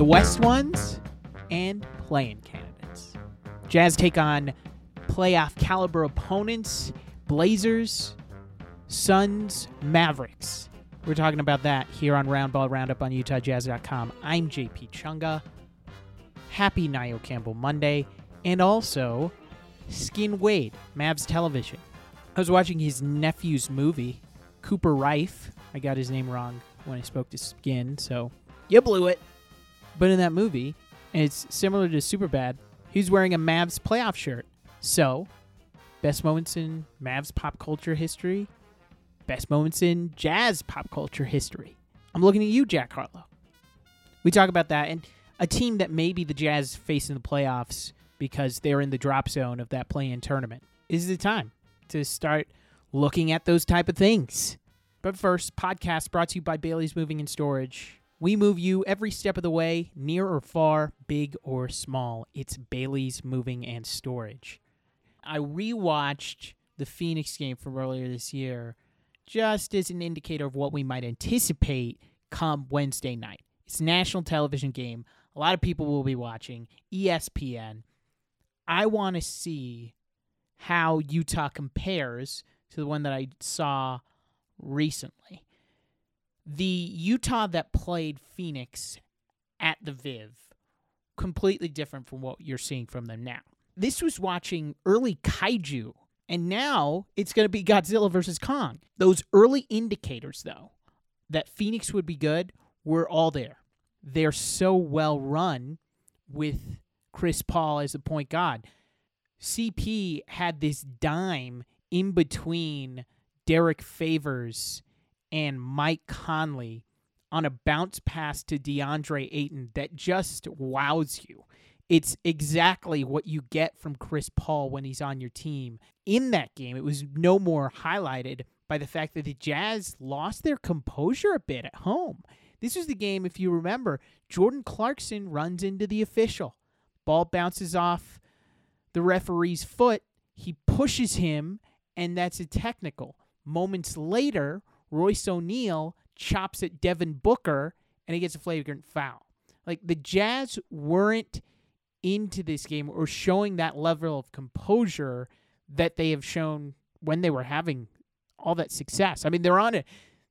the West ones, and playing candidates. Jazz take on playoff caliber opponents Blazers, Suns, Mavericks. We're talking about that here on Roundball Roundup on UtahJazz.com. I'm JP Chunga. Happy Nio Campbell Monday. And also, Skin Wade, Mavs Television. I was watching his nephew's movie, Cooper Raiff. I got his name wrong when I spoke to Skin, so you blew it. But in that movie, and it's similar to Superbad, he's wearing a Mavs playoff shirt. So, best moments in Mavs pop culture history, best moments in jazz pop culture history. I'm looking at you, Jack Harlow. We talk about that, and a team that maybe the Jazz face in the playoffs because they're in the drop zone of that play-in tournament. Is the time to start looking at those type of things. But first, podcast brought to you by Bailey's Moving and Storage. We move you every step of the way, near or far, big or small. It's Bailey's Moving and Storage. I rewatched the Phoenix game from earlier this year just as an indicator of what we might anticipate come Wednesday night. It's a national television game. A lot of people will be watching ESPN. I want to see how Utah compares to the one that I saw recently. The Utah that played Phoenix at the Viv, completely different from what you're seeing from them now. This was watching early kaiju, and now it's going to be Godzilla versus Kong. Those early indicators, though, that Phoenix would be good were all there. They're so well run with Chris Paul as the point guard. CP had this dime in between Derrick Favors and Mike Conley on a bounce pass to DeAndre Ayton that just wows you. It's exactly what you get from Chris Paul when he's on your team. In that game, it was no more highlighted by the fact that the Jazz lost their composure a bit at home. This was the game, if you remember, Jordan Clarkson runs into the official. Ball bounces off the referee's foot. He pushes him, and that's a technical. Moments later, Royce O'Neale chops at Devin Booker, and he gets a flagrant foul. Like the Jazz weren't into this game or showing that level of composure that they have shown when they were having all that success. I mean, they're on a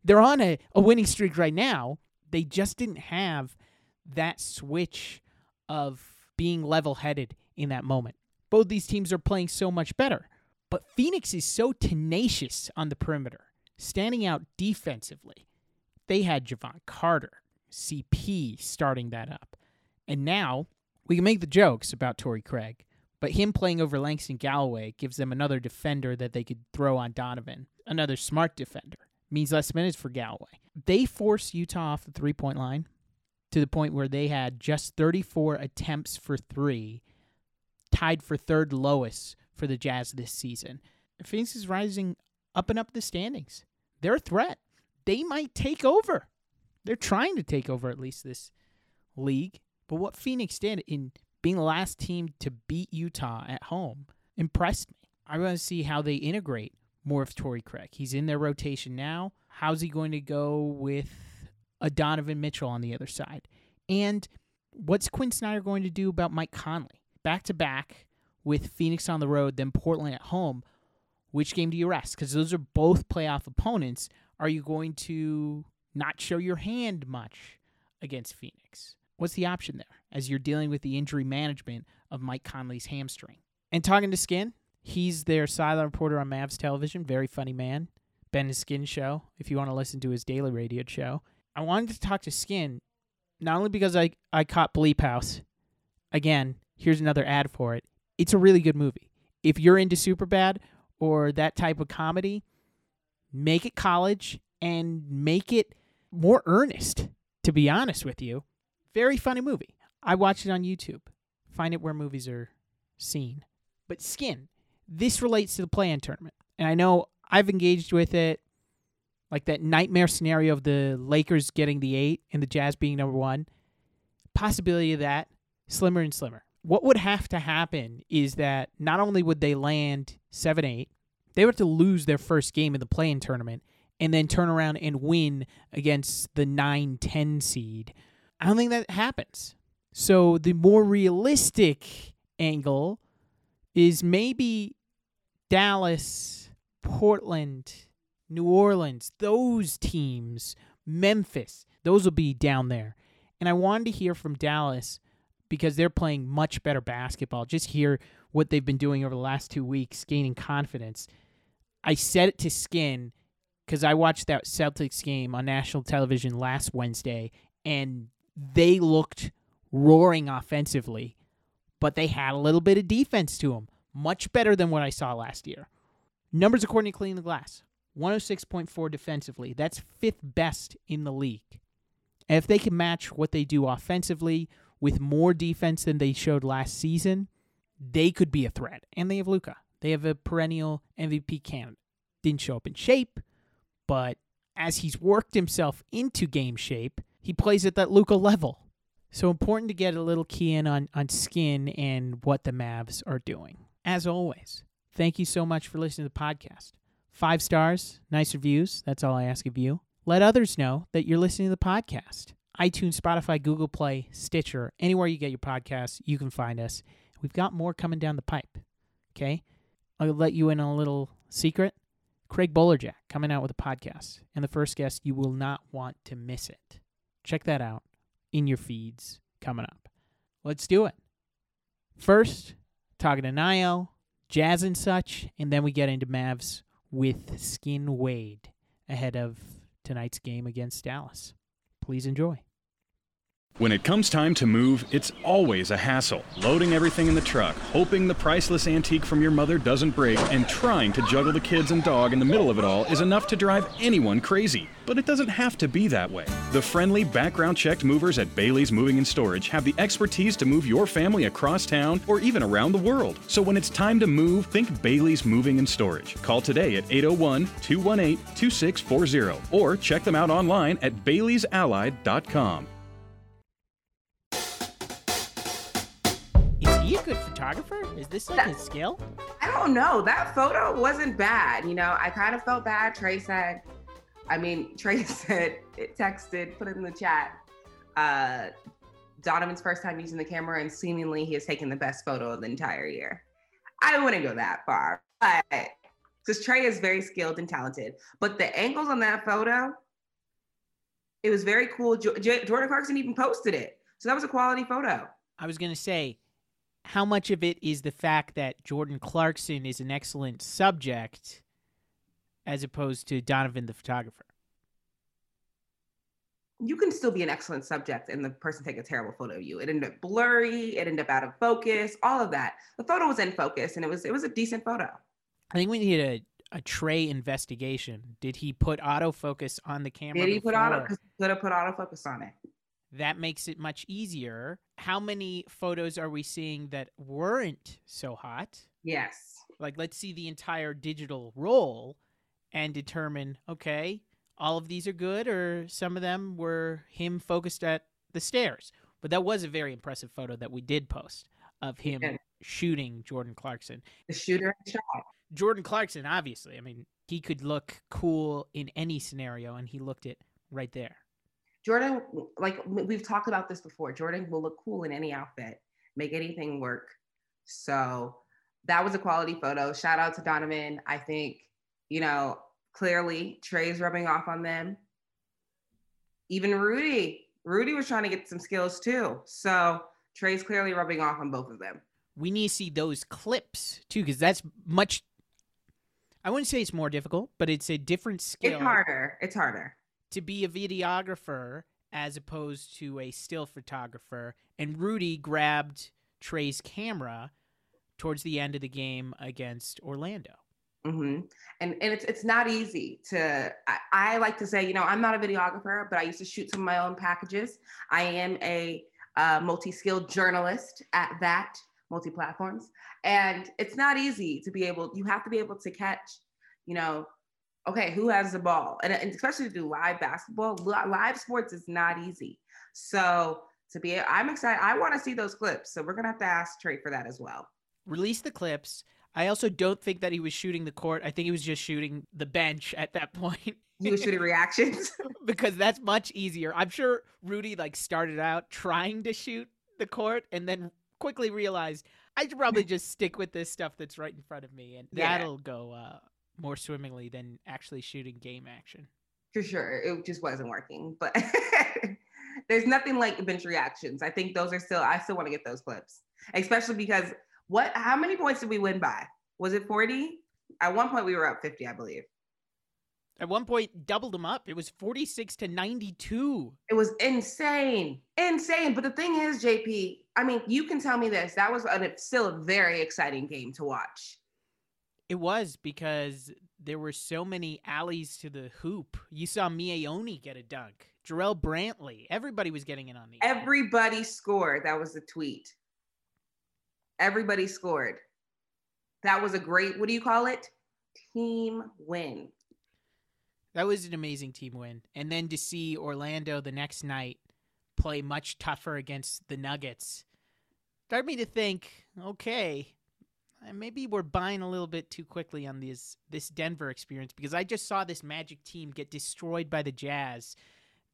they're on a, a winning streak right now. They just didn't have that switch of being level headed in that moment. Both these teams are playing so much better. But Phoenix is so tenacious on the perimeter, standing out defensively. They had Jevon Carter, CP starting that up. And now we can make the jokes about Torrey Craig, but him playing over Langston Galloway gives them another defender that they could throw on Donovan, another smart defender. Means less minutes for Galloway. They forced Utah off the three point line to the point where they had just 34 attempts for three, tied for third lowest for the Jazz this season. Phoenix is rising up and up the standings. They're a threat. They might take over. They're trying to take over at least this league. But what Phoenix did in being the last team to beat Utah at home impressed me. I want to see how they integrate more of Torrey Craig. He's in their rotation now. How's he going to go with a Donovan Mitchell on the other side? And what's Quin Snyder going to do about Mike Conley? Back to back with Phoenix on the road, then Portland at home. Which game do you rest? Because those are both playoff opponents. Are you going to not show your hand much against Phoenix? What's the option there as you're dealing with the injury management of Mike Conley's hamstring? And talking to Skin, he's their sideline reporter on Mavs television. Very funny man. Ben Skin show, if you want to listen to his daily radio show. I wanted to talk to Skin, not only because I, I caught Bleep House. Again, here's another ad for it. It's a really good movie. If you're into Superbad or that type of comedy, make it college and make it more earnest, to be honest with you. Very funny movie. I watched it on YouTube. Find it where movies are seen. But Skin, this relates to the play in tournament. And I know I've engaged with it like that nightmare scenario of the Lakers getting the eight and the Jazz being number one. Possibility of that slimmer and slimmer. What would have to happen is that not only would they land seven eight, they would have to lose their first game in the play in tournament and then turn around and win against the 9 10 seed. I don't think that happens. So the more realistic angle is maybe Dallas, Portland, New Orleans, those teams, Memphis, those will be down there. And I wanted to hear from Dallas because they're playing much better basketball. Just hear what they've been doing over the last two weeks, gaining confidence. I said it to Skin because I watched that Celtics game on national television last Wednesday, and they looked roaring offensively, but they had a little bit of defense to them. Much better than what I saw last year. Numbers according to Clean the Glass 106.4 defensively. That's fifth best in the league. And if they can match what they do offensively with more defense than they showed last season, they could be a threat. And they have Luka. They have a perennial MVP candidate. Didn't show up in shape, but as he's worked himself into game shape, he plays at that Luka level. So important to get a little key in on, on skin and what the Mavs are doing. As always, thank you so much for listening to the podcast. Five stars, nice reviews. That's all I ask of you. Let others know that you're listening to the podcast. iTunes, Spotify, Google Play, Stitcher, anywhere you get your podcasts, you can find us. We've got more coming down the pipe. Okay? I'll let you in on a little secret. Craig Bolerjack coming out with a podcast. And the first guest, you will not want to miss it. Check that out in your feeds coming up. Let's do it. First, talking to Niall, Jazz and such, and then we get into Mavs with Skin Wade ahead of tonight's game against Dallas. Please enjoy. When it comes time to move, it's always a hassle. Loading everything in the truck, hoping the priceless antique from your mother doesn't break, and trying to juggle the kids and dog in the middle of it all is enough to drive anyone crazy. But it doesn't have to be that way. The friendly, background checked movers at Bailey's Moving and Storage have the expertise to move your family across town or even around the world. So when it's time to move, think Bailey's Moving and Storage. Call today at 801 218 2640 or check them out online at baileysallied.com. photographer? Is this like his skill? I don't know. That photo wasn't bad. You know, I kind of felt bad. Trey said, I mean, Trey said, it texted, put it in the chat. Uh, Donovan's first time using the camera, and seemingly he has taken the best photo of the entire year. I wouldn't go that far, but because Trey is very skilled and talented. But the angles on that photo, it was very cool. Jo- Jordan Clarkson even posted it. So that was a quality photo. I was going to say, how much of it is the fact that Jordan Clarkson is an excellent subject as opposed to Donovan the photographer? you can still be an excellent subject and the person take a terrible photo of you. It ended up blurry, it ended up out of focus, all of that. The photo was in focus and it was it was a decent photo. I think we need a, a Trey investigation. Did he put autofocus on the camera? Did he put auto before? could have put autofocus on it. That makes it much easier. How many photos are we seeing that weren't so hot? Yes. Like, let's see the entire digital roll and determine okay, all of these are good, or some of them were him focused at the stairs. But that was a very impressive photo that we did post of him Yeah. shooting Jordan Clarkson. The shooter shot. Jordan Clarkson, obviously, I mean, he could look cool in any scenario, and he looked it right there. Jordan, like we've talked about this before, Jordan will look cool in any outfit, make anything work. So that was a quality photo. Shout out to Donovan. I think, you know, clearly Trey's rubbing off on them. Even Rudy, Rudy was trying to get some skills too. So Trey's clearly rubbing off on both of them. we need to see those clips too because that's much i wouldn't say it's more difficult but it's a different skill It's harder. It's harder. To be a videographer as opposed to a still photographer and rudy grabbed trey's camera towards the end of the game against orlando Mm-hmm. And and it's it's not easy to. I, I like to say, you know, I'm not a videographer, but I used to shoot some of my own packages. I am a uh, multi-skilled journalist at that multi platforms, and it's not easy to be able. You have to be able to catch, you know, okay, who has the ball, and, and especially to do live basketball. Live sports is not easy. So to be, I'm excited. I want to see those clips. So we're gonna have to ask Trey for that as well. release the clips i also don't think that he was shooting the court i think he was just shooting the bench at that point He was shooting reactions. because that's much easier. I'm sure Rudy like started out trying to shoot the court and then quickly realized I should probably just stick with this stuff that's right in front of me, and Yeah. that'll go uh, more swimmingly than actually shooting game action. for sure it just wasn't working but there's nothing like bench reactions i think those are still i still want to get those clips especially because what how many points did we win by was it 40 at one point we were up 50 i believe At one point, doubled them up. It was 46 to 92. it was insane insane but the thing is jp i mean you can tell me this that was a, still a very exciting game to watch It was because there were so many alleys to the hoop. You saw Miye Oni get a dunk. Jarrell Brantley. Everybody was getting in on the everybody scored that was the tweet everybody scored that was a great what do you call it team win That was an amazing team win. And then to see Orlando the next night play much tougher against the Nuggets started me to think, okay, maybe we're buying a little bit too quickly on this this Denver experience because I just saw this Magic team get destroyed by the Jazz.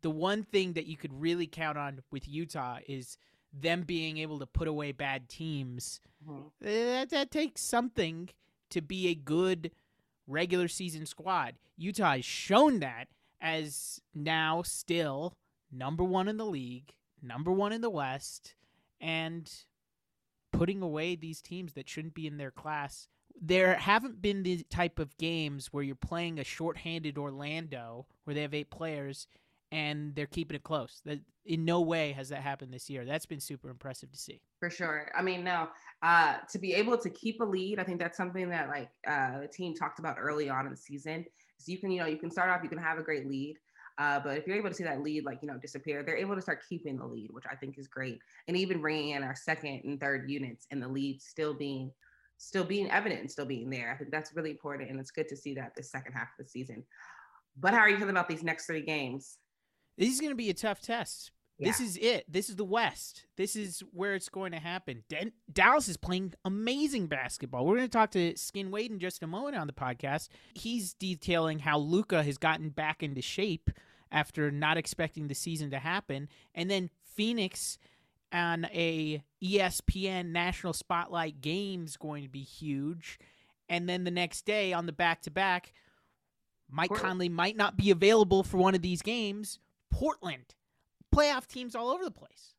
The one thing that you could really count on with Utah is them being able to put away bad teams. Mhm. Uh, That, that takes something to be a good regular season squad. Utah has shown that as now still number one in the league, number one in the West, and putting away these teams that shouldn't be in their class. There haven't been the type of games where you're playing a shorthanded Orlando where they have eight players and they're keeping it close. That in no way has that happened this year. That's been super impressive to see. for sure. I mean, no, uh, to be able to keep a lead, I think that's something that like uh, the team talked about early on in the season. So you can, you know, you can start off, you can have a great lead, uh, but if you're able to see that lead, like you know, disappear, they're able to start keeping the lead, which I think is great, and even bringing in our second and third units, and the lead still being, still being evident, and still being there. I think that's really important, and it's good to see that the second half of the season. But how are you feeling about these next three games? This is going to be a tough test. This is it. This is the West. This is where it's going to happen. Den- Dallas is playing amazing basketball. We're going to talk to Skin Wade in just a moment on the podcast. He's detailing how Luka has gotten back into shape after not expecting the season to happen, and then Phoenix on a ESPN National Spotlight game is going to be huge, and then the next day on the back to back, Mike Portland. Conley might not be available for one of these games. Portland playoff teams all over the place.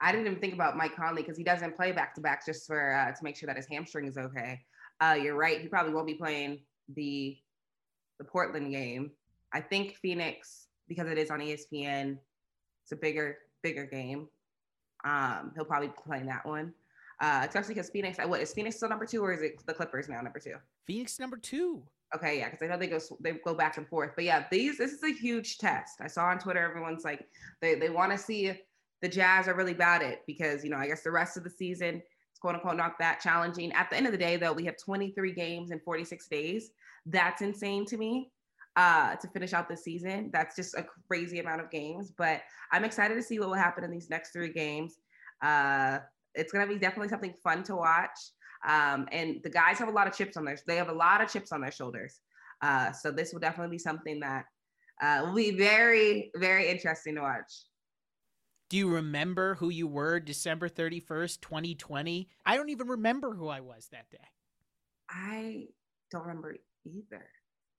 I didn't even think about Mike Conley because he doesn't play back to back just for uh, to make sure that his hamstring is okay. Uh, you're right; he probably won't be playing the the Portland game. I think Phoenix because it is on ESPN. It's a bigger bigger game. Um, he'll probably be playing that one, uh, especially because Phoenix. What is Phoenix still number two, or is it the Clippers now number two? Phoenix number two. Okay, yeah, because I know they go they go back and forth. But yeah, these this is a huge test. I saw on Twitter everyone's like they they want to see if the Jazz are really bad it because you know I guess the rest of the season it's quote unquote not that challenging. At the end of the day, though, we have 23 games in 46 days. That's insane to me uh, to finish out the season. That's just a crazy amount of games. But I'm excited to see what will happen in these next three games. Uh, it's gonna be definitely something fun to watch. Um, and the guys have a lot of chips on their they have a lot of chips on their shoulders. Uh, so this will definitely be something that uh, will be very very interesting to watch. Do you remember who you were December 31st, 2020? I don't even remember who I was that day. I don't remember either.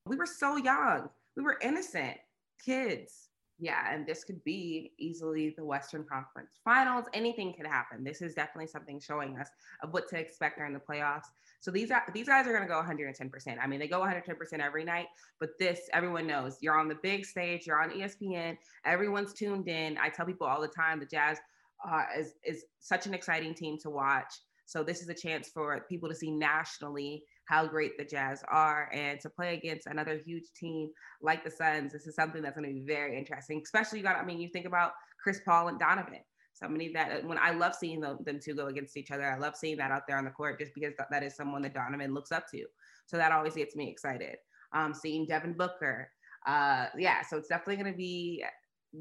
We were so young. We were innocent kids. Yeah, and this could be easily the Western Conference Finals. Anything could happen. This is definitely something showing us of what to expect during the playoffs. So these are these guys are going to go 110%. I mean, they go 110% every night, but this everyone knows. You're on the big stage, you're on ESPN, everyone's tuned in. I tell people all the time the Jazz uh, is is such an exciting team to watch. So this is a chance for people to see nationally how great the Jazz are and to play against another huge team like the Suns. This is something that's going to be very interesting. Especially you got, I mean, you think about Chris Paul and Donovan. Somebody that when I love seeing them, them two go against each other. I love seeing that out there on the court just because that, is someone that Donovan looks up to. So that always gets me excited. Um, seeing Devin Booker. Uh, yeah, so it's definitely going to be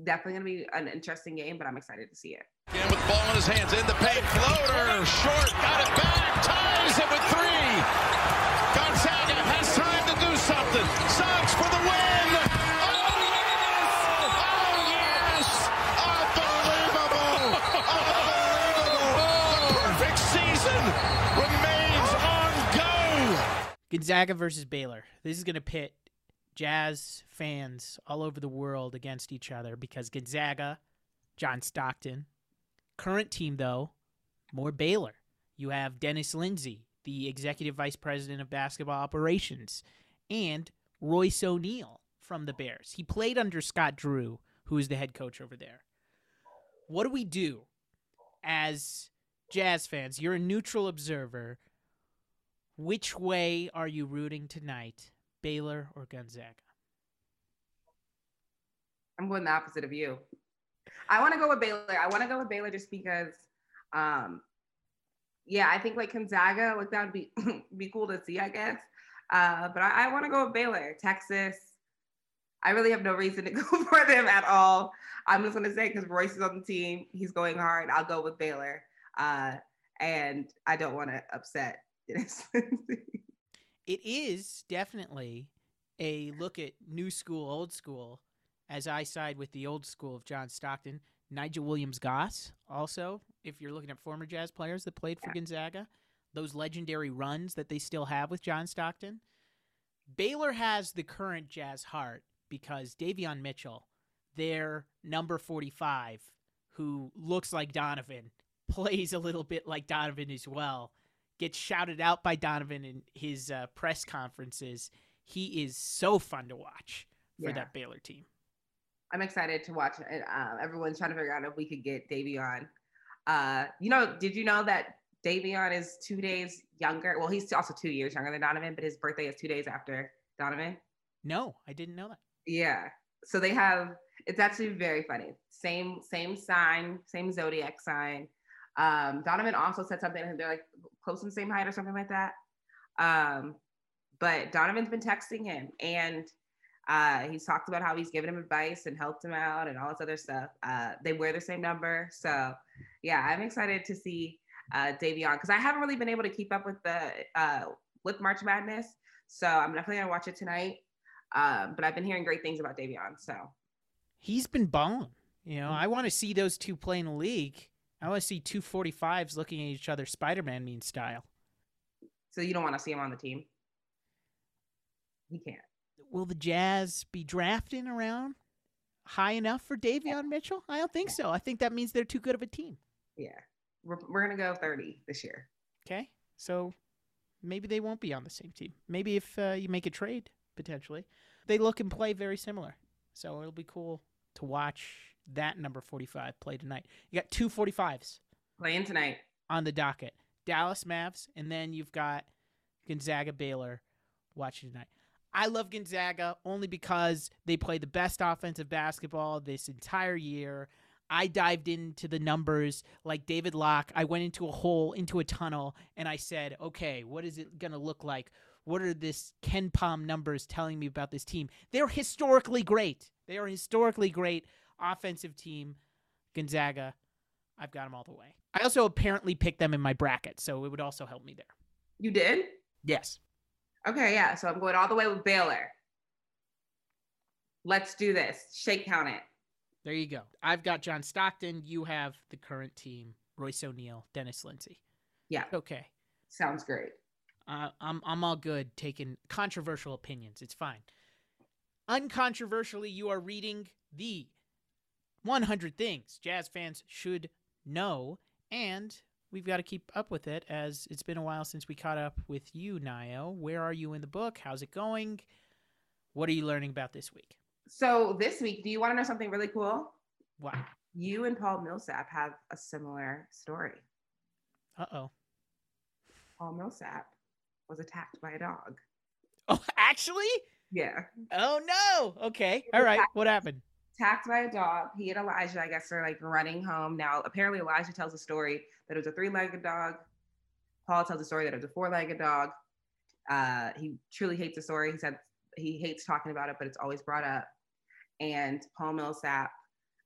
definitely going to be an interesting game, but I'm excited to see it. Again with the ball in his hands, in the paint, floater, short, got it back, ties it with three. Gonzaga versus Baylor. This is going to pit Jazz fans all over the world against each other because Gonzaga, John Stockton. Current team, though, more Baylor. You have Dennis Lindsey, the executive vice president of basketball operations, and Royce O'Neale from the Bears. He played under Scott Drew, who is the head coach over there. What do we do as Jazz fans? You're a neutral observer. Which way are you rooting tonight, Baylor or Gonzaga? I'm going the opposite of you. I want to go with Baylor. I want to go with Baylor just because, um, yeah, I think like Gonzaga, like that would be be cool to see, I guess. Uh, but I, I want to go with Baylor, Texas. I really have no reason to go for them at all. I'm just gonna say because Royce is on the team, he's going hard. I'll go with Baylor, uh, and I don't want to upset. it is definitely a look at new school, old school, as I side with the old school of John Stockton. Nigel Williams Goss, also, if you're looking at former Jazz players that played for yeah. Gonzaga, those legendary runs that they still have with John Stockton. Baylor has the current Jazz heart because Davion Mitchell, their number 45, who looks like Donovan, plays a little bit like Donovan as well, gets shouted out by Donovan in his uh, press conferences. He is so fun to watch for yeah. that Baylor team. I'm excited to watch it. Uh, everyone's trying to figure out if we could get Davion. Uh, you know, did you know that Davion is two days younger? Well, he's also two years younger than Donovan, but his birthday is two days after Donovan. No, I didn't know that. Yeah. So they have it's actually very funny. Same same sign, same zodiac sign. Um, Donovan also said something, and they're like close to the same height or something like that. Um, but Donovan's been texting him, and uh, he's talked about how he's given him advice and helped him out and all this other stuff. Uh, they wear the same number, so yeah, I'm excited to see uh, Davion because I haven't really been able to keep up with the uh, with March Madness. So I'm definitely gonna watch it tonight. Um, but I've been hearing great things about Davion. So he's been balling. You know, I want to see those two play in the league. I want to see two 45s looking at each other Spider Man mean style. So you don't want to see him on the team? He can't. Will the Jazz be drafting around high enough for Davion Mitchell? I don't think so. I think that means they're too good of a team. Yeah. We're, we're going to go 30 this year. Okay. So maybe they won't be on the same team. Maybe if uh, you make a trade, potentially. They look and play very similar. So it'll be cool to watch that number 45 play tonight. You got two 45s playing tonight on the docket. Dallas Mavs, and then you've got Gonzaga Baylor watching tonight. I love Gonzaga only because they play the best offensive basketball this entire year. I dived into the numbers like David Locke. I went into a hole, into a tunnel, and I said, okay, what is it going to look like what are this KenPom numbers telling me about this team? They're historically great. They are historically great offensive team. Gonzaga, I've got them all the way. I also apparently picked them in my bracket, so it would also help me there. You did? Yes. Okay, yeah. So I'm going all the way with Baylor. Let's do this. Shake count it. There you go. I've got John Stockton. You have the current team Royce O'Neale, Dennis Lindsey. Yeah. Okay. Sounds great. Uh, I'm I'm all good taking controversial opinions. It's fine. Uncontroversially, you are reading the 100 things Jazz fans should know, and we've got to keep up with it as it's been a while since we caught up with you, Nio. Where are you in the book? How's it going? What are you learning about this week? So this week, do you want to know something really cool? What? You and Paul Millsap have a similar story. Uh oh. Paul Millsap was attacked by a dog. Oh, actually? Yeah. Oh no. Okay. All right. What happened? Attacked by a dog. He and Elijah, I guess, are like running home. Now, apparently, Elijah tells a story that it was a three-legged dog. Paul tells a story that it was a four-legged dog. Uh, he truly hates the story. He said he hates talking about it, but it's always brought up. And Paul Millsap,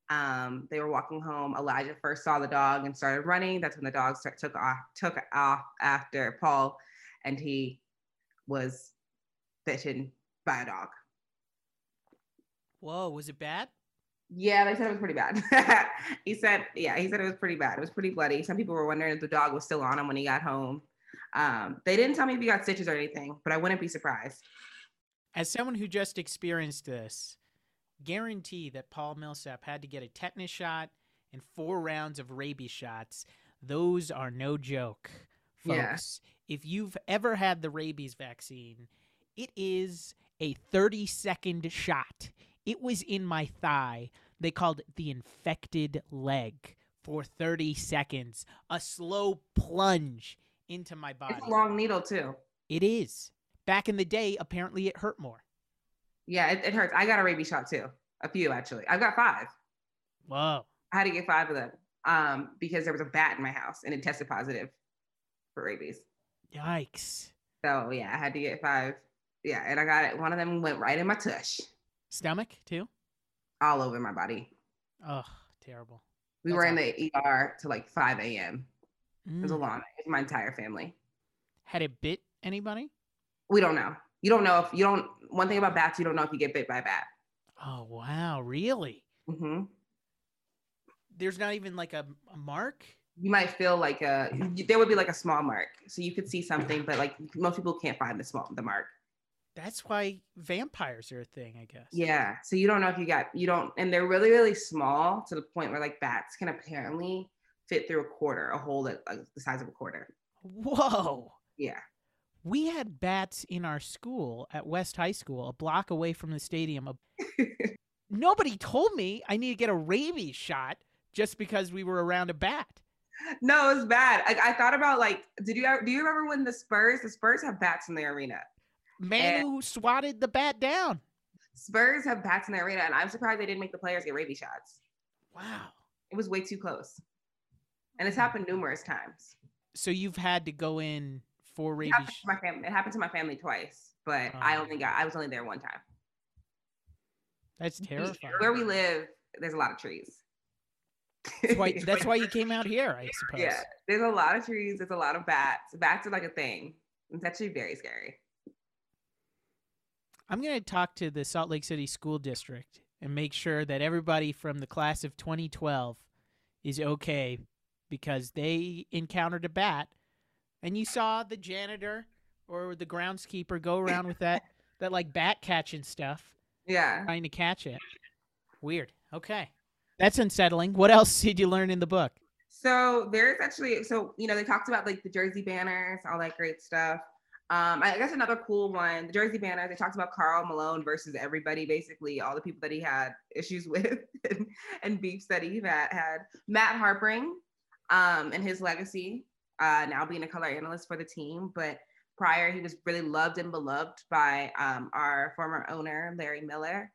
um, they were walking home. Elijah first saw the dog and started running. That's when the dog start, took off, took off after Paul and he was bitten by a dog. Whoa, was it bad? Yeah, they said it was pretty bad. he said, yeah, he said it was pretty bad. It was pretty bloody. Some people were wondering if the dog was still on him when he got home. Um, they didn't tell me if he got stitches or anything, but I wouldn't be surprised. As someone who just experienced this, guarantee that Paul Millsap had to get a tetanus shot and four rounds of rabies shots. Those are no joke, Yeah. folks. If you've ever had the rabies vaccine, it is a 30 second shot. It was in my thigh. They called it the infected leg for 30 seconds. A slow plunge into my body. It's a long needle too. It is. Back in the day, apparently it hurt more. Yeah, it, it hurts. I got a rabies shot too. A few actually. I've got five. Whoa. I had to get five of them um, because there was a bat in my house and it tested positive for rabies. Yikes. So yeah, I had to get five. Yeah, and I got it. One of them went right in my tush, Stomach, too? all over my body. Oh, terrible. We That's were in the ER till like 5 a.m. It was a Mm. long. It was my entire family. Had it bit anybody? We don't know. You don't know if you don't. One thing about bats, you don't know if you get bit by a bat. Oh, wow. Really? hmm There's not even like a, a mark? You might feel like a. There would be like a small mark, so you could see something, but like most people can't find the small the mark. That's why vampires are a thing, I guess. Yeah. So you don't know if you got you don't, and they're really really small to the point where like bats can apparently fit through a quarter, a hole that like the size of a quarter. Whoa. Yeah. We had bats in our school at West High School, a block away from the stadium. Nobody told me I need to get a rabies shot just because we were around a bat. No, it was bad. Like I thought about like, did you ever, do you remember when the Spurs? The Spurs have bats in their arena. Manu swatted the bat down. Spurs have bats in their arena, and I'm surprised they didn't make the players get rabies shots. Wow. It was way too close, and it's hmm. happened numerous times. So you've had to go in for It rabies. happened to my family. It happened to my family twice, but oh. I Oh. only got I was only there one time. That's terrifying. Where we live, there's a lot of trees. That's why, that's why you came out here, I suppose. Yeah, there's a lot of trees. There's a lot of bats. Bats are like a thing. It's actually very scary. I'm going to talk to the Salt Lake City School District and make sure that everybody from the class of 2012 is okay because they encountered a bat and you saw the janitor or the groundskeeper go around with that that like bat catching stuff Yeah. trying to catch it. Weird. Okay. That's unsettling. What else did you learn in the book? So there's actually so you know they talked about like the jersey banners, all that great stuff. Um, I guess another cool one, the jersey banners. They talked about Karl Malone versus everybody, basically all the people that he had issues with and, and beefs that he had had. Matt Harpring, um, and his legacy, uh, now being a color analyst for the team, but prior he was really loved and beloved by um, our former owner Larry Miller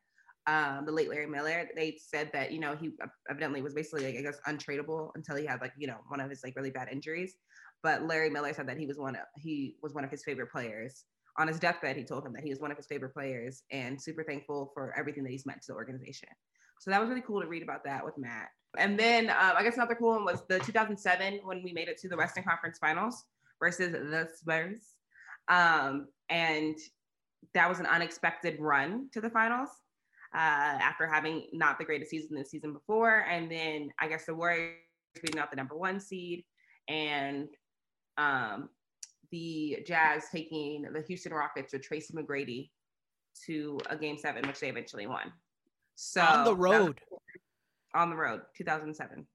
um, the late Larry Miller, they said that you know he evidently was basically like I guess untradeable until he had like you know one of his like really bad injuries. But Larry Miller said that he was one of he was one of his favorite players. On his deathbed, he told him that he was one of his favorite players and super thankful for everything that he's meant to the organization. So that was really cool to read about that with Matt. And then um, I guess another cool one was the 2007 when we made it to the Western Conference Finals versus the Spurs, um, and that was an unexpected run to the finals uh, after having not the greatest season the season before. And then I guess the Warriors beating out the number one seed and um, the Jazz taking the Houston Rockets with Tracy McGrady to a game seven, which they eventually won. So on the road. on the road, 2007.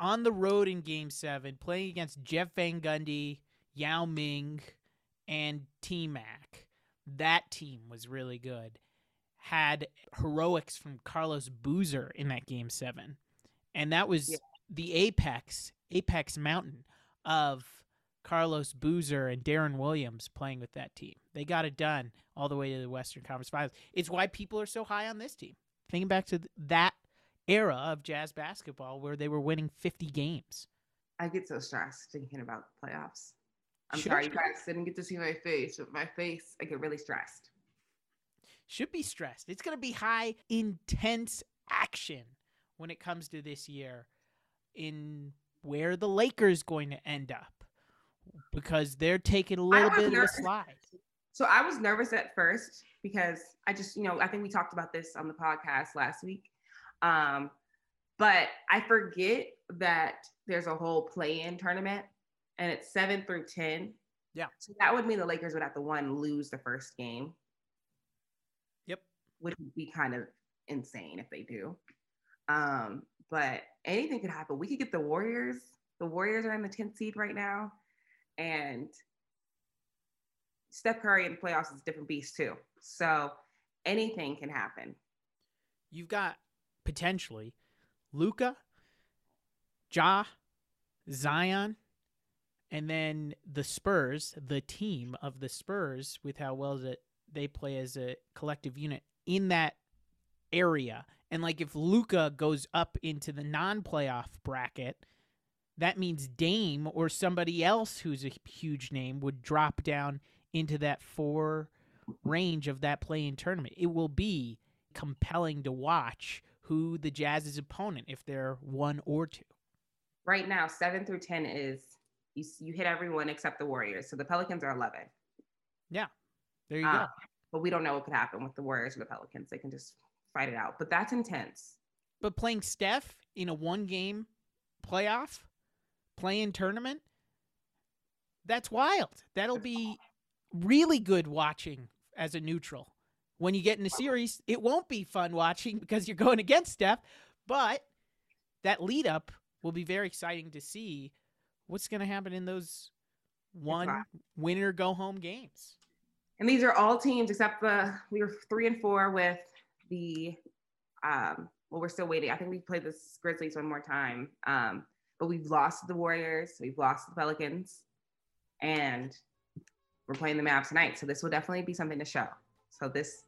on the road in game seven, playing against Jeff Van Gundy, Yao Ming, and T Mac. That team was really good. Had heroics from Carlos Boozer in that game seven. And that was Yeah. the apex, apex mountain of Carlos Boozer and Deron Williams playing with that team. They got it done all the way to the Western Conference Finals. It's why people are so high on this team. Thinking back to that era of jazz basketball where they were winning 50 games. I get so stressed thinking about the playoffs. I'm Sure. sorry, you guys didn't get to see my face, but my face, I get really stressed. Should be stressed. It's going to be high intense action when it comes to this year in where the Lakers going to end up because they're taking a little bit of a slide. So I was nervous at first because I just, you know, I think we talked about this on the podcast last week. Um, but I forget that there's a whole play-in tournament and it's seven through ten. Yeah. So that would mean the Lakers would have to one lose the first game. Yep. Which would be kind of insane if they do. Um, but anything could happen. We could get the Warriors. The Warriors are in the 10th seed right now. And Steph Curry in the playoffs is a different beast too. So anything can happen. You've got potentially Luka, Ja, Zion, and then the Spurs, the team of the Spurs, with how well that they play as a collective unit in that area. And like if Luka goes up into the non-playoff bracket, that means Dame or somebody else who's a huge name would drop down into that four range of that play-in tournament. It will be compelling to watch who the Jazz's opponent if they're one or two. Right now, seven through ten is you, you hit everyone except the Warriors. So the Pelicans are eleven. Yeah, there you go. Ah, but we don't know what could happen with the Warriors or the Pelicans. They can just fight it out. But that's intense. But playing Steph in a one-game playoff play-in tournament, that's wild. That'll be really good watching as a neutral. When you get in a series, it won't be fun watching because you're going against Steph, but that lead up will be very exciting to see what's going to happen in those one winner go home games. And these are all teams except the we were three and four with the um well we're still waiting. I think we played the Grizzlies one more time. Um, but we've lost the Warriors, we've lost the Pelicans, and we're playing the Mavs tonight. So this will definitely be something to show. So this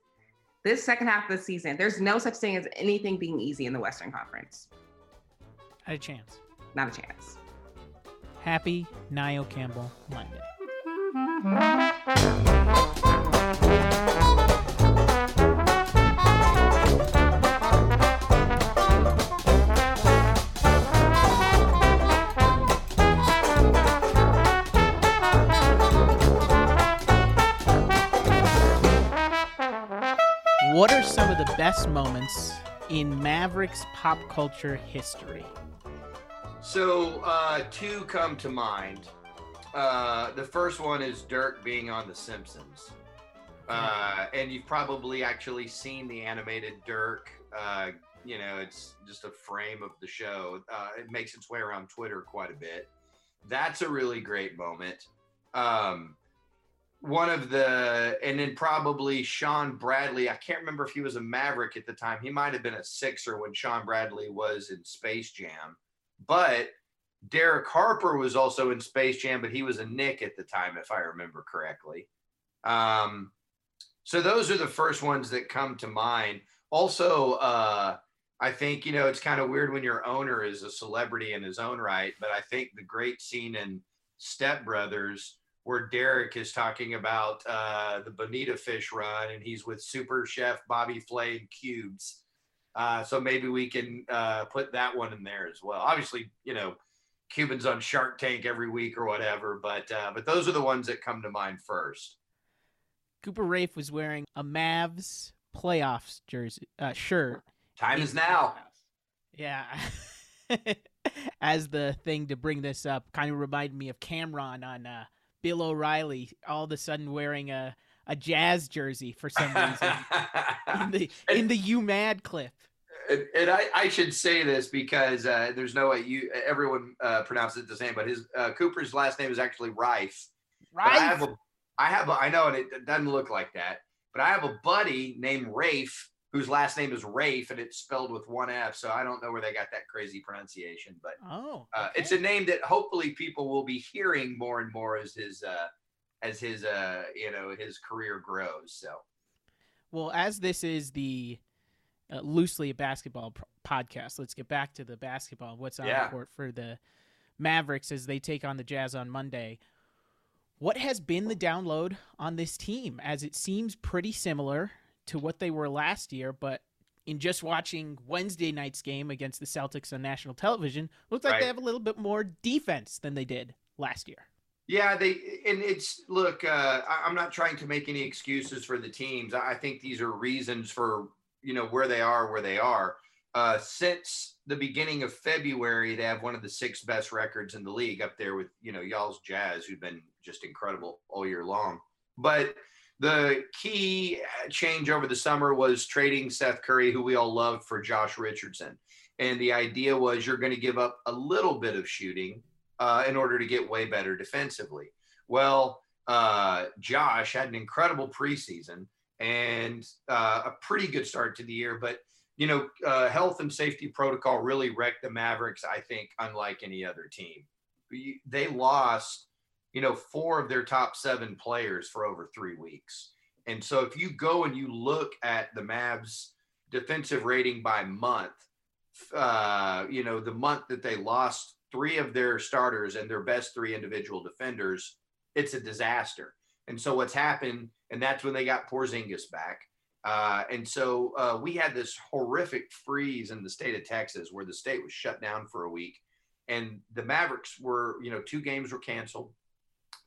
this second half of the season, there's no such thing as anything being easy in the Western Conference. Had a chance. Not a chance. Happy Niall Campbell Monday. Best moments in Mavericks pop culture history? So uh, two come to mind. Uh, the first one is Dirk being on The Simpsons, uh, and you've probably actually seen the animated Dirk. Uh, you know, it's just a frame of the show. Uh, it makes its way around Twitter quite a bit. That's a really great moment. Um, one of the, and then probably Shawn Bradley. I can't remember if he was a Maverick at the time. He might have been a Sixer when Shawn Bradley was in Space Jam. But Derek Harper was also in Space Jam, but he was a Knick at the time, if I remember correctly. Um, so those are the first ones that come to mind. Also, uh, I think you know it's kind of weird when your owner is a celebrity in his own right, but I think the great scene in Step Brothers where Derek is talking about uh, the bonita fish run, and he's with Super Chef Bobby Flay and Cubes. Uh, so maybe we can uh, put that one in there as well. Obviously, you know, Cubans on Shark Tank every week or whatever, but uh, but those are the ones that come to mind first. Cooper Raiff was wearing a Mavs playoffs jersey uh, shirt. Time is now. Yeah. As the thing to bring this up, kind of reminded me of Cameron on uh, Bill O'Reilly, all of a sudden wearing a, a Jazz jersey for some reason in the in the you mad clip. and, and I, I should say this because uh, there's no way you everyone uh, pronounces it the same, but his uh, Cooper's last name is actually Rife. But I have a, I have a, I know, and it doesn't look like that, but I have a buddy named Rafe whose last name is Rafe, and it's spelled with one F. So I don't know where they got that crazy pronunciation, but Oh, uh, it's a name that hopefully people will be hearing more and more as his uh, as his uh, you know his career grows. So well. As this is the uh, loosely a basketball podcast, let's get back to the basketball. What's on Yeah. the court for the Mavericks as they take on the Jazz on Monday? What has been the download on this team? As it seems pretty similar to what they were last year, but in just watching Wednesday night's game against the Celtics on national television, looks like Right. they have a little bit more defense than they did last year. Yeah, they and it's look. Uh, I'm not trying to make any excuses for the teams. I I think these are reasons for you know where they are, where they are. uh, since the beginning of February, they have one of the six best records in the league up there with, you know, y'all's Jazz, who've been just incredible all year long. But the key change over the summer was trading Seth Curry, who we all loved, for Josh Richardson. And the idea was you're going to give up a little bit of shooting uh, in order to get way better defensively. Well, uh, Josh had an incredible preseason and uh, a pretty good start to the year, but you know, uh, health and safety protocol really wrecked the Mavericks. I think unlike any other team, they lost, you know, four of their top seven players for over three weeks. And so if you go and you look at the Mavs defensive rating by month, uh, you know, the month that they lost three of their starters and their best three individual defenders, it's a disaster. And so what's happened, and that's when they got Porzingis back. Uh, and so uh, we had this horrific freeze in the state of Texas where the state was shut down for a week. And the Mavericks were, you know, two games were canceled.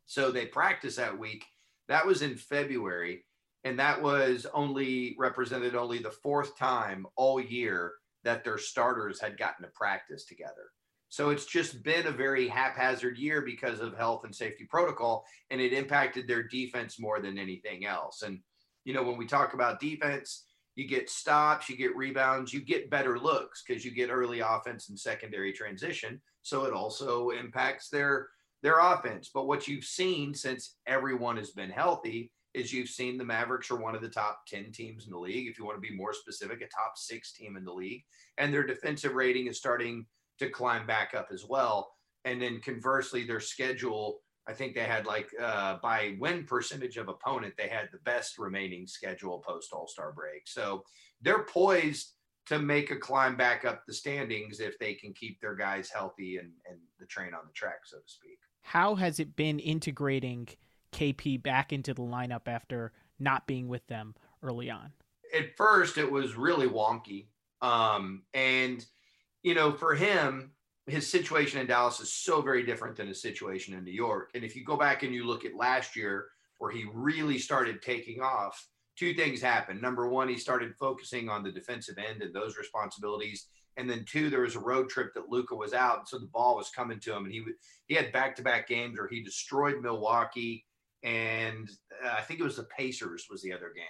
So they practiced that week. That was in February. And that was only represented only the fourth time all year that their starters had gotten to practice together. So it's just been a very haphazard year because of health and safety protocol, and it impacted their defense more than anything else. And you know, when we talk about defense, you get stops, you get rebounds, you get better looks because you get early offense and secondary transition. So it also impacts their their offense. But what you've seen since everyone has been healthy is you've seen the Mavericks are one of the top 10 teams in the league. If you want to be more specific, a top six team in the league. And their defensive rating is starting to climb back up as well. And then conversely, their schedule I think they had like uh, by win percentage of opponent, they had the best remaining schedule post All Star break. So they're poised to make a climb back up the standings if they can keep their guys healthy and, and the train on the track, so to speak. How has it been integrating KP back into the lineup after not being with them early on? At first, it was really wonky. Um, and, you know, for him, his situation in Dallas is so very different than his situation in New York. And if you go back and you look at last year, where he really started taking off, two things happened. Number one, he started focusing on the defensive end and those responsibilities. And then two, there was a road trip that Luka was out, so the ball was coming to him, and he he had back to back games where he destroyed Milwaukee, and uh, I think it was the Pacers was the other game.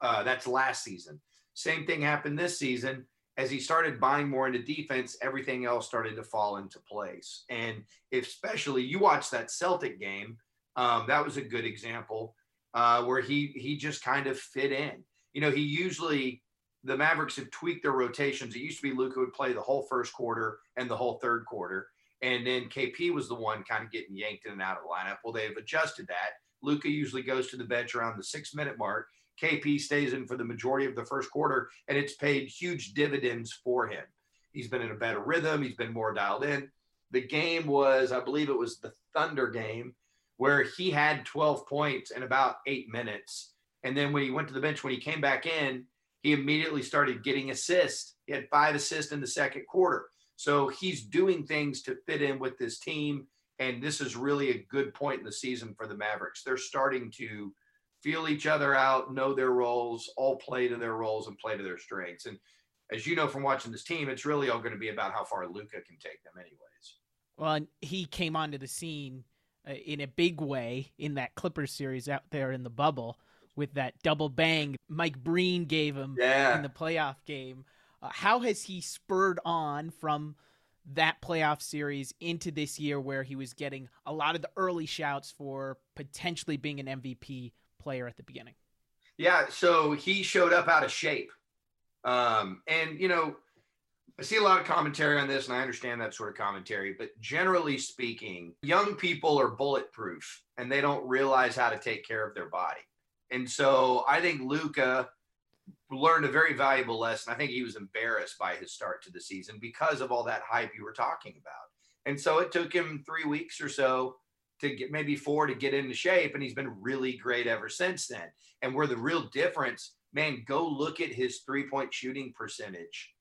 Uh, that's last season. Same thing happened this season as he started buying more into defense, everything else started to fall into place. And especially you watch that Celtic game, um, that was a good example uh, where he he just kind of fit in. You know, he usually the Mavericks have tweaked their rotations. It used to be Luka would play the whole first quarter and the whole third quarter, and then KP was the one kind of getting yanked in and out of the lineup. Well, they've adjusted that. Luka usually goes to the bench around the six minute mark. KP stays in for the majority of the first quarter, and it's paid huge dividends for him. He's been in a better rhythm. He's been more dialed in. The game was, I believe it was the Thunder game, where he had 12 points in about eight minutes. And then when he went to the bench, when he came back in, he immediately started getting assists. He had five assists in the second quarter. So he's doing things to fit in with this team. And this is really a good point in the season for the Mavericks. They're starting to feel each other out, know their roles, all play to their roles and play to their strengths. And as you know from watching this team, it's really all going to be about how far Luka can take them, anyways. Well, he came onto the scene uh, in a big way in that Clippers series out there in the bubble with that double bang Mike Breen gave him yeah. in the playoff game. Uh, how has he spurred on from that playoff series into this year where he was getting a lot of the early shouts for potentially being an MVP player at the beginning. Yeah, so he showed up out of shape. Um, and, you know, I see a lot of commentary on this, and I understand that sort of commentary, but generally speaking, young people are bulletproof and they don't realize how to take care of their body. And so I think Luka learned a very valuable lesson. I think he was embarrassed by his start to the season because of all that hype you were talking about. And so it took him three weeks or so to get maybe four to get into shape. And he's been really great ever since then. And where the real difference, man, go look at his three point shooting percentage.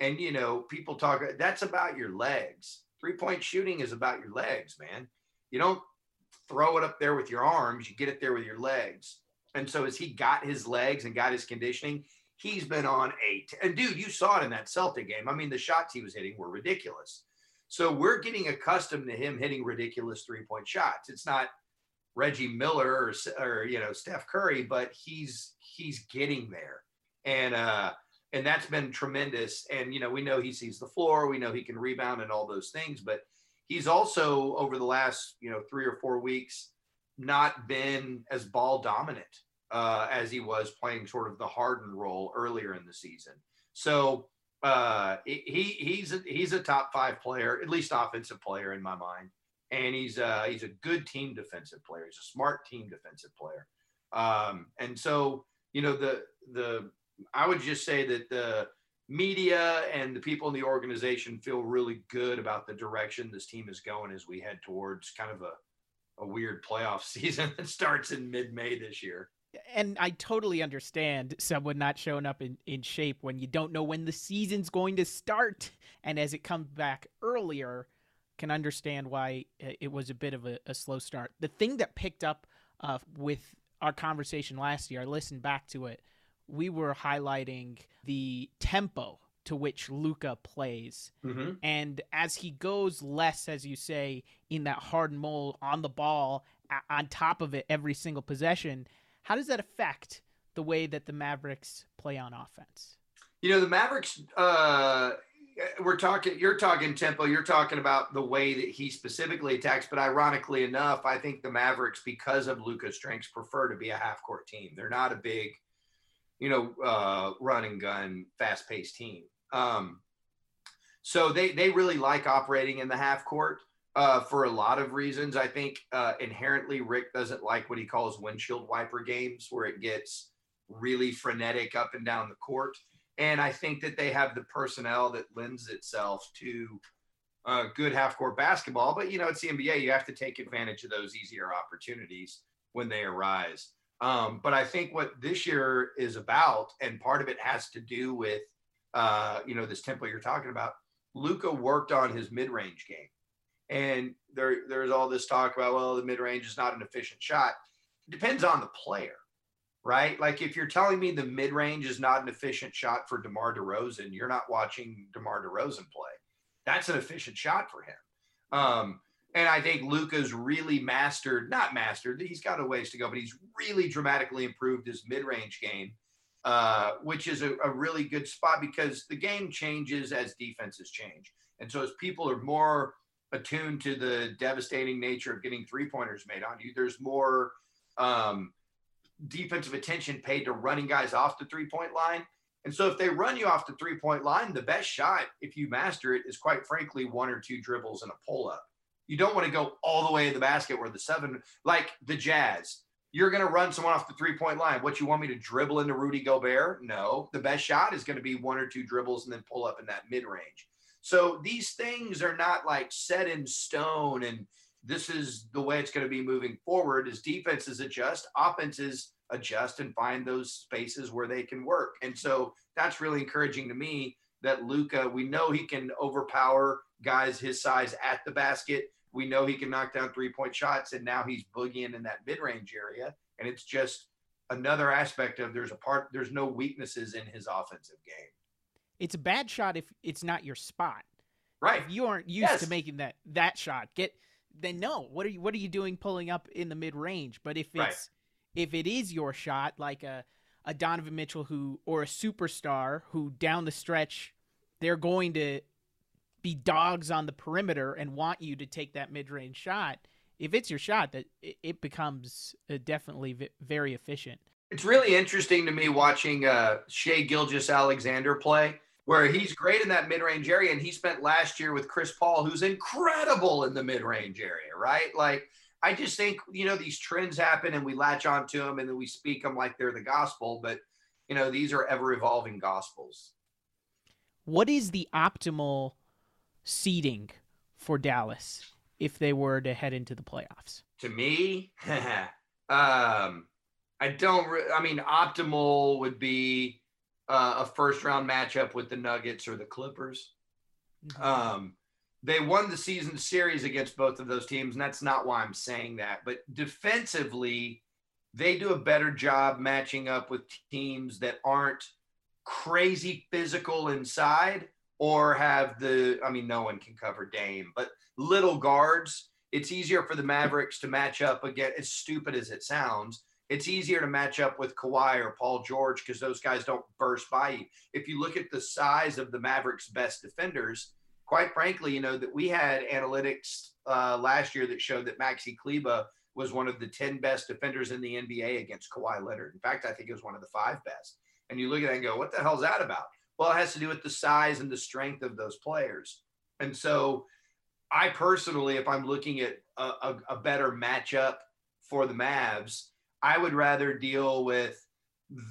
And, you know, people talk, that's about your legs. Three point shooting is about your legs, man. You don't throw it up there with your arms, you get it there with your legs. And so as he got his legs and got his conditioning, he's been on eight. And dude, you saw it in that Celtic game. I mean, the shots he was hitting were ridiculous. So we're getting accustomed to him hitting ridiculous three point shots. It's not Reggie Miller or, or you know Steph Curry, but he's he's getting there, and uh, and that's been tremendous. And you know we know he sees the floor, we know he can rebound and all those things, but he's also over the last you know three or four weeks not been as ball dominant uh, as he was playing sort of the Harden role earlier in the season. So uh, he he's a, he's a top five player, at least offensive player in my mind, and he's uh, he's a good team defensive player. He's a smart team defensive player, um, and so you know the the I would just say that the media and the people in the organization feel really good about the direction this team is going as we head towards kind of a a weird playoff season that starts in mid May this year and I totally understand someone not showing up in, in shape when you don't know when the season's going to start. And as it comes back earlier, can understand why it was a bit of a, a slow start. The thing that picked up uh, with our conversation last year, I listened back to it. We were highlighting the tempo to which Luka plays. Mm-hmm. And as he goes less, as you say, in that hard mold on the ball, on top of it every single possession, how does that affect the way that the Mavericks play on offense? You know, the Mavericks, uh, we're talking, you're talking tempo, you're talking about the way that he specifically attacks. But ironically enough, I think the Mavericks, because of Luka's strengths, prefer to be a half court team. They're not a big, you know, uh, run and gun, fast paced team. Um, so they, they really like operating in the half court uh, for a lot of reasons. I think uh, inherently Rick doesn't like what he calls windshield wiper games, where it gets really frenetic up and down the court. And I think that they have the personnel that lends itself to uh, good half court basketball. But, you know, it's the NBA. You have to take advantage of those easier opportunities when they arise. Um, but I think what this year is about, and part of it has to do with, uh, you know, this tempo you're talking about. Luka worked on his mid range game. And there, there's all this talk about, well, the mid range is not an efficient shot. It depends on the player, right? Like if you're telling me the mid range is not an efficient shot for DeMar DeRozan, you're not watching DeMar DeRozan play. That's an efficient shot for him. Um, and I think Luka's really mastered, not mastered, he's got a ways to go, but he's really dramatically improved his mid range game, uh, which is a, a really good spot because the game changes as defenses change. And so as people are more attuned to the devastating nature of getting three pointers made on you. There's more um, defensive attention paid to running guys off the three point line. And so if they run you off the three point line, the best shot, if you master it, is quite frankly one or two dribbles and a pull up. You don't want to go all the way in the basket where the seven, like the Jazz, you're going to run someone off the three point line. What you want me to dribble into Rudy Gobert? No. The best shot is going to be one or two dribbles and then pull up in that mid range. So these things are not like set in stone and this is the way it's going to be moving forward as defenses adjust, offenses adjust and find those spaces where they can work. And so that's really encouraging to me that Luka, we know he can overpower guys his size at the basket. We know he can knock down three point shots, and now he's boogieing in that mid range area. And it's just another aspect of there's a part, there's no weaknesses in his offensive game. It's a bad shot if it's not your spot. Right. If you aren't used yes. to making that that shot, get then no. What are you what are you doing pulling up in the mid range? But if it's right. if it is your shot, like a a Donovan Mitchell who or a superstar who down the stretch they're going to be dogs on the perimeter and want you to take that mid-range shot if it's your shot that it becomes uh, definitely very efficient. It's really interesting to me watching uh, Shai Gilgeous-Alexander play where he's great in that mid-range area and he spent last year with Chris Paul who's incredible in the mid-range area right? Like I just think you know these trends happen and we latch onto them and then we speak them like they're the gospel but you know these are ever evolving gospels. What is the optimal seeding for Dallas if they were to head into the playoffs to me um I don't re- I mean optimal would be uh, a first round matchup with the Nuggets or the Clippers. Mm-hmm. Um, they won the season series against both of those teams, and that's not why I'm saying that. But defensively, they do a better job matching up with teams that aren't crazy physical inside or have the, I mean, no one can cover Dame, but little guards, it's easier for the Mavericks to match up again, as stupid as it sounds. It's easier to match up with Kawhi or Paul George because those guys don't burst by you. If you look at the size of the Mavericks' best defenders, quite frankly, you know, that we had analytics uh, last year that showed that Maxi Kleber was one of the 10 best defenders in the NBA against Kawhi Leonard. In fact, I think it was one of the five best. And you look at that and go, what the hell's that about? Well, it has to do with the size and the strength of those players. And so I personally, if I'm looking at a, a, a better matchup for the Mavs, I would rather deal with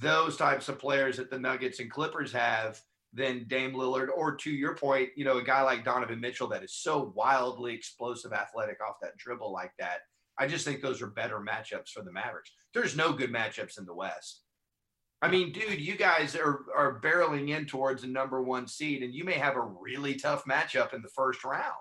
those types of players that the Nuggets and Clippers have than Dame Lillard, or to your point, you know, a guy like Donovan Mitchell that is so wildly explosive, athletic off that dribble like that. I just think those are better matchups for the Mavericks. There's no good matchups in the West. I mean, dude, you guys are are barreling in towards a number one seed, and you may have a really tough matchup in the first round.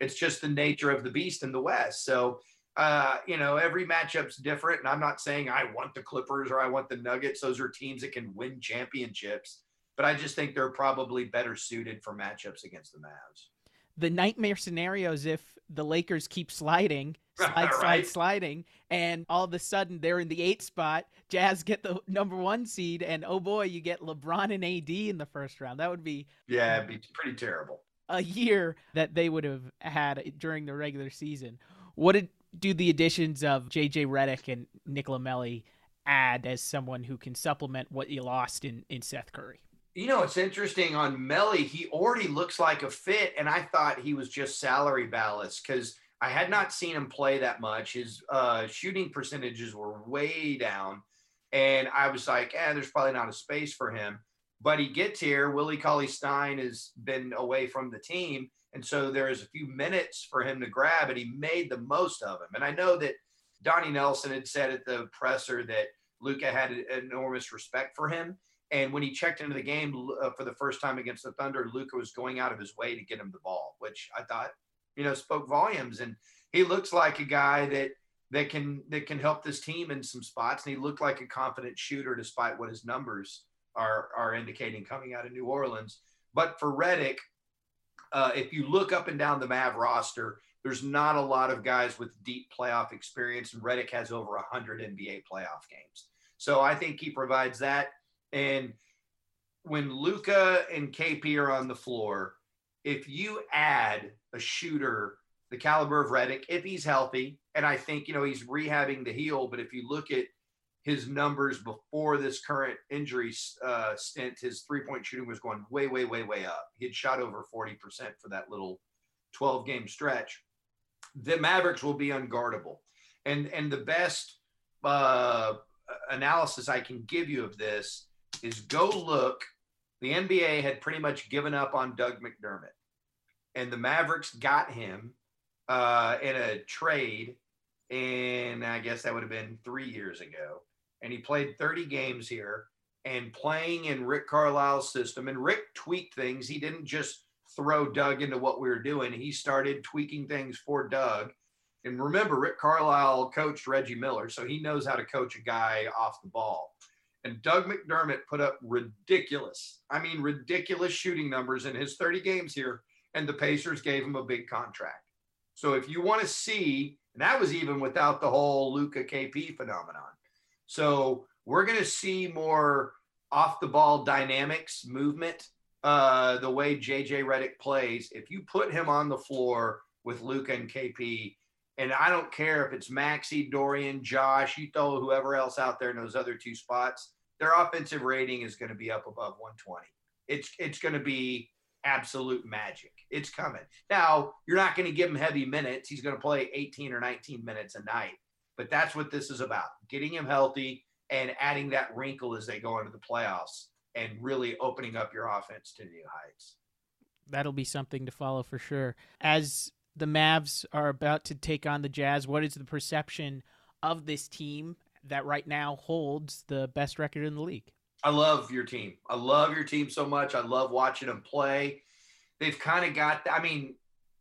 It's just the nature of the beast in the West. So, uh, you know, every matchup's different. And I'm not saying I want the Clippers or I want the Nuggets. Those are teams that can win championships. But I just think they're probably better suited for matchups against the Mavs. The nightmare scenario is if the Lakers keep sliding, slide, Right. sliding, and all of a sudden they're in the eight spot. Jazz get the number one seed, and oh boy, you get LeBron and AD in the first round. That would be Yeah, it'd be pretty terrible. a year that they would have had during the regular season. What did do the additions of JJ Redick and Nicola Melli add as someone who can supplement what you lost in, in Seth Curry? You know, it's interesting on Melli, he already looks like a fit, and I thought he was just salary ballast because I had not seen him play that much. His uh, shooting percentages were way down, and I was like, eh, there's probably not a space for him. But he gets here. Willie Cauley Stein has been away from the team, and so there's a few minutes for him to grab, and he made the most of him. And I know that Donnie Nelson had said at the presser that Luka had enormous respect for him. And when he checked into the game uh, for the first time against the Thunder, Luka was going out of his way to get him the ball, which I thought, you know, spoke volumes. And he looks like a guy that that can that can help this team in some spots. And he looked like a confident shooter, despite what his numbers are are indicating coming out of New Orleans. But for Redick, uh, if you look up and down the Mav roster, there's not a lot of guys with deep playoff experience, and Redick has over 100 NBA playoff games. So I think he provides that. And when Luka and KP are on the floor, if you add a shooter the caliber of Redick, if he's healthy, and I think you know he's rehabbing the heel, but if you look at his numbers before this current injury uh, stint, his three point shooting was going way, way, way, way up. He had shot over 40% for that little 12 game stretch. The Mavericks will be unguardable. And, and the best uh, analysis I can give you of this is go look. The NBA had pretty much given up on Doug McDermott, and the Mavericks got him uh, in a trade. And I guess that would have been three years ago and he played 30 games here and playing in Rick Carlisle's system. And Rick tweaked things. He didn't just throw Doug into what we were doing. He started tweaking things for Doug. And remember, Rick Carlisle coached Reggie Miller, so he knows how to coach a guy off the ball. And Doug McDermott put up ridiculous, I mean, ridiculous shooting numbers in his 30 games here. And the Pacers gave him a big contract. So if you want to see, and that was even without the whole Luka KP phenomenon. So we're going to see more off the ball dynamics, movement, uh, the way JJ Redick plays. If you put him on the floor with Luka and KP, and I don't care if it's Maxi, Dorian, Josh, you throw whoever else out there in those other two spots, their offensive rating is going to be up above 120. It's it's going to be absolute magic. It's coming. Now, you're not going to give him heavy minutes. He's going to play 18 or 19 minutes a night. But that's what this is about getting him healthy and adding that wrinkle as they go into the playoffs and really opening up your offense to new heights. That'll be something to follow for sure. As the Mavs are about to take on the Jazz, what is the perception of this team that right now holds the best record in the league? I love your team. I love your team so much. I love watching them play. They've kind of got, I mean,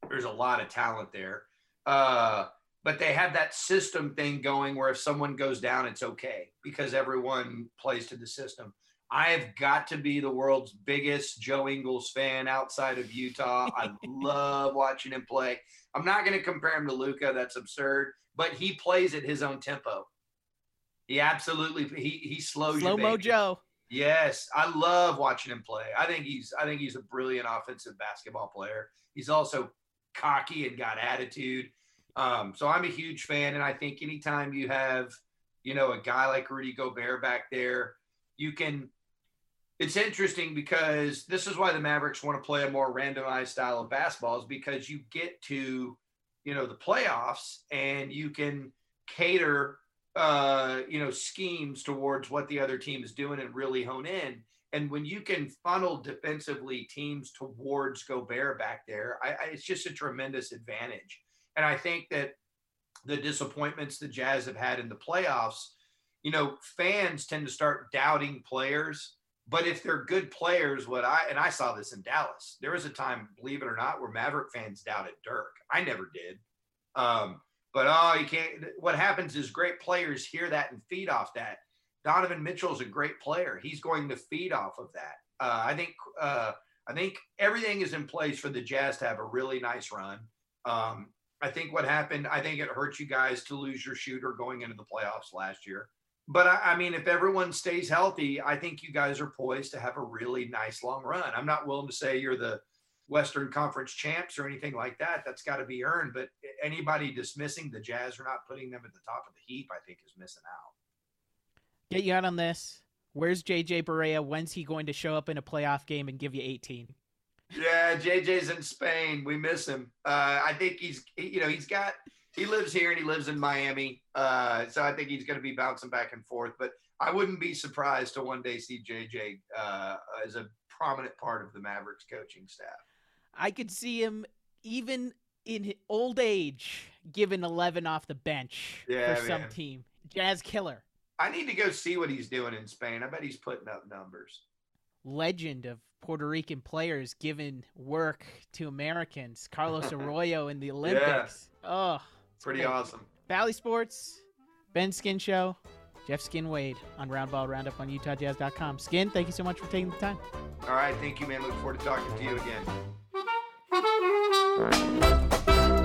there's a lot of talent there. Uh, but they have that system thing going where if someone goes down, it's okay because everyone plays to the system. I have got to be the world's biggest Joe Ingles fan outside of Utah. I love watching him play. I'm not going to compare him to Luka. That's absurd. But he plays at his own tempo. He absolutely he he slows Slow mo Joe. Yes, I love watching him play. I think he's I think he's a brilliant offensive basketball player. He's also cocky and got attitude. Um, so I'm a huge fan, and I think anytime you have, you know, a guy like Rudy Gobert back there, you can. It's interesting because this is why the Mavericks want to play a more randomized style of basketball is because you get to, you know, the playoffs and you can cater uh, you know, schemes towards what the other team is doing and really hone in. And when you can funnel defensively teams towards Gobert back there, I, I, it's just a tremendous advantage. And I think that the disappointments the Jazz have had in the playoffs, you know, fans tend to start doubting players. But if they're good players, what I and I saw this in Dallas, there was a time, believe it or not, where Maverick fans doubted Dirk. I never did. Um, but oh, you can't. What happens is great players hear that and feed off that. Donovan Mitchell is a great player. He's going to feed off of that. Uh, I think. Uh, I think everything is in place for the Jazz to have a really nice run. Um, I think what happened. I think it hurt you guys to lose your shooter going into the playoffs last year. But I, I mean, if everyone stays healthy, I think you guys are poised to have a really nice long run. I'm not willing to say you're the Western Conference champs or anything like that. That's got to be earned. But anybody dismissing the Jazz or not putting them at the top of the heap, I think, is missing out. Get you out on this. Where's JJ Barea? When's he going to show up in a playoff game and give you 18? Yeah, JJ's in Spain. We miss him. Uh, I think he's, you know, he's got, he lives here and he lives in Miami. Uh, so I think he's going to be bouncing back and forth. But I wouldn't be surprised to one day see JJ uh, as a prominent part of the Mavericks coaching staff. I could see him even in old age giving 11 off the bench yeah, for man. some team. Jazz killer. I need to go see what he's doing in Spain. I bet he's putting up numbers. Legend of Puerto Rican players giving work to Americans. Carlos Arroyo in the Olympics. Yeah. Oh, pretty great. awesome. Bally Sports, Ben Skin Show, Jeff Skin Wade on Roundball Roundup on UtahJazz.com. Skin, thank you so much for taking the time. All right, thank you, man. Look forward to talking to you again. Thank you.